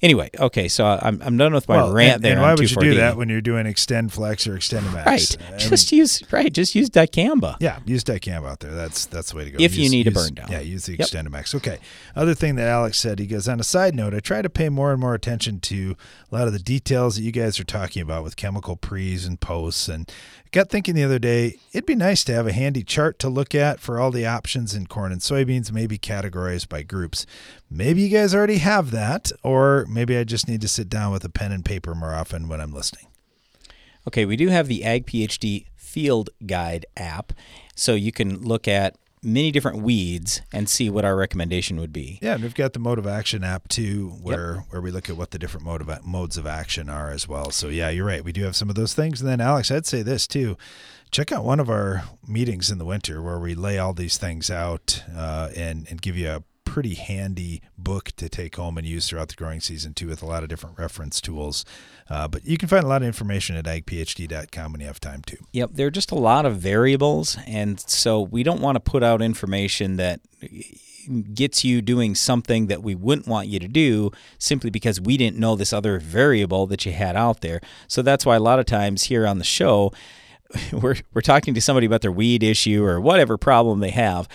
Anyway, okay, so I'm, I'm done with my well, rant and, there. And why would you do that when you're doing XtendFlex or extend max? Right. I just mean, use right. Just use dicamba. Yeah, use dicamba out there. That's that's the way to go. If use, you need use, a burn down. Yeah, use the yep. XtendiMax. Okay. Other thing that Alex said, he goes on a side note. I try to pay more and more attention to a lot of the details that you guys are talking about with chemical pre's and posts, and got thinking the other day, it'd be nice to have a handy chart to look at for all the options in corn and soybeans maybe categorized by groups. Maybe you guys already have that, or maybe I just need to sit down with a pen and paper more often when I'm listening. Okay, we do have the Ag PhD Field Guide app, so you can look at many different weeds and see what our recommendation would be. Yeah, and we've got the mode of action app too, where yep. where we look at what the different mode of modes of action are as well. So yeah, you're right. We do have some of those things. And then Alex, I'd say this too. Check out one of our meetings in the winter where we lay all these things out uh, and and give you a pretty handy book to take home and use throughout the growing season too, with a lot of different reference tools. Uh, but you can find a lot of information at agphd.com when you have time to. Yep, there are just a lot of variables, and so we don't want to put out information that gets you doing something that we wouldn't want you to do simply because we didn't know this other variable that you had out there. So that's why a lot of times here on the show, we're we're talking to somebody about their weed issue or whatever problem they have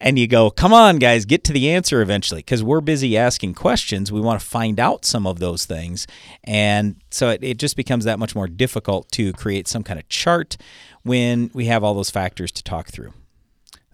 and you go, come on, guys, get to the answer eventually because we're busy asking questions. We want to find out some of those things. And so it, it just becomes that much more difficult to create some kind of chart when we have all those factors to talk through.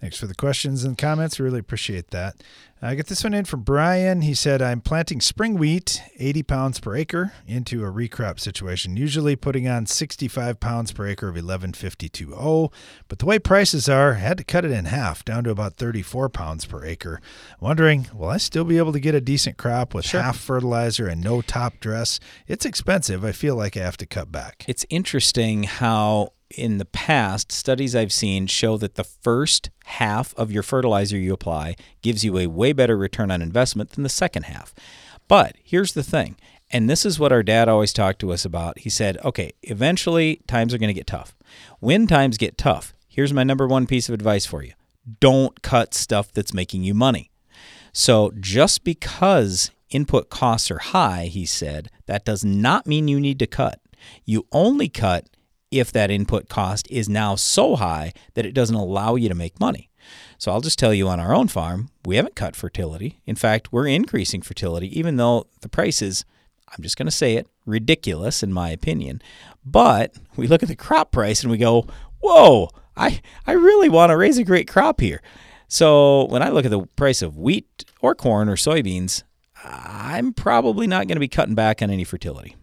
Thanks for the questions and comments. Really appreciate that. I get this one in from Brian. He said, I'm planting spring wheat, 80 pounds per acre, into a recrop situation, usually putting on 65 pounds per acre of 1152.0. But the way prices are, I had to cut it in half, down to about 34 pounds per acre. Wondering, will I still be able to get a decent crop with sure. half fertilizer and no top dress? It's expensive. I feel like I have to cut back. It's interesting how in the past, studies I've seen show that the first half of your fertilizer you apply gives you a way better return on investment than the second half. But here's the thing, and this is what our dad always talked to us about. He said, okay, eventually times are going to get tough. When times get tough, here's my number one piece of advice for you don't cut stuff that's making you money. So just because input costs are high, he said, that does not mean you need to cut. You only cut if that input cost is now so high that it doesn't allow you to make money. So I'll just tell you on our own farm, we haven't cut fertility. In fact, we're increasing fertility, even though the price is, I'm just going to say it, ridiculous in my opinion. But we look at the crop price and we go, whoa, I, I really want to raise a great crop here. So when I look at the price of wheat or corn or soybeans, I'm probably not going to be cutting back on any fertility.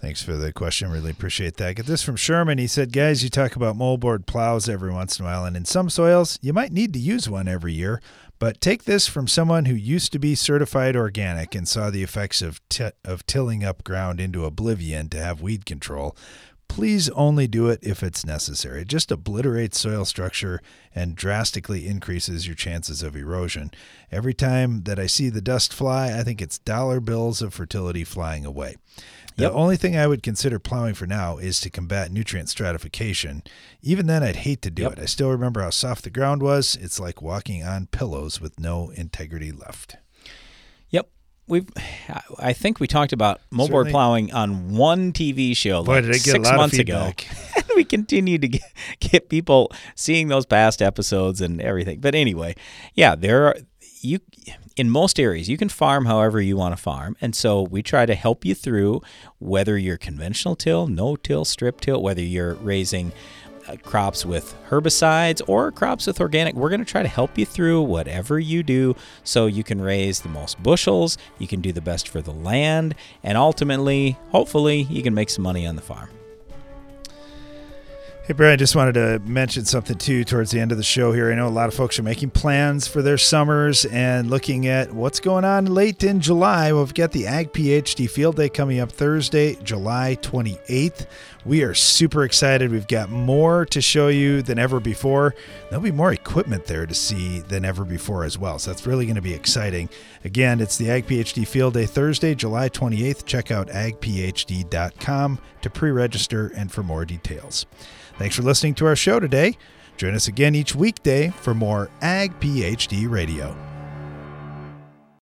Thanks for the question. Really appreciate that. Get this from Sherman. He said, Guys, you talk about moldboard plows every once in a while, and in some soils, you might need to use one every year. But take this from someone who used to be certified organic and saw the effects of, t- of tilling up ground into oblivion to have weed control. Please only do it if it's necessary. It just obliterates soil structure and drastically increases your chances of erosion. Every time that I see the dust fly, I think it's dollar bills of fertility flying away. The yep. only thing I would consider plowing for now is to combat nutrient stratification. Even then, I'd hate to do yep. it. I still remember how soft the ground was. It's like walking on pillows with no integrity left. We've, I think we talked about moldboard plowing on one TV show Boy, like six months ago. and we continue to get, get people seeing those past episodes and everything. But anyway, yeah, there are you in most areas you can farm however you want to farm and so we try to help you through whether you're conventional till no till strip till whether you're raising Uh, crops with herbicides or crops with organic we're going to try to help you through whatever you do so you can raise the most bushels you can do the best for the land and ultimately hopefully you can make some money on the farm Hey, Brian, just wanted to mention something too towards the end of the show here. I know a lot of folks are making plans for their summers and looking at what's going on late in July. We've got the Ag PhD Field Day coming up Thursday, July 28th. We are super excited. We've got more to show you than ever before. There'll be more equipment there to see than ever before as well. So that's really going to be exciting. Again, it's the Ag PhD Field Day Thursday, July 28th. Check out agphd.com to pre register and for more details. Thanks for listening to our show today. Join us again each weekday for more Ag PhD Radio.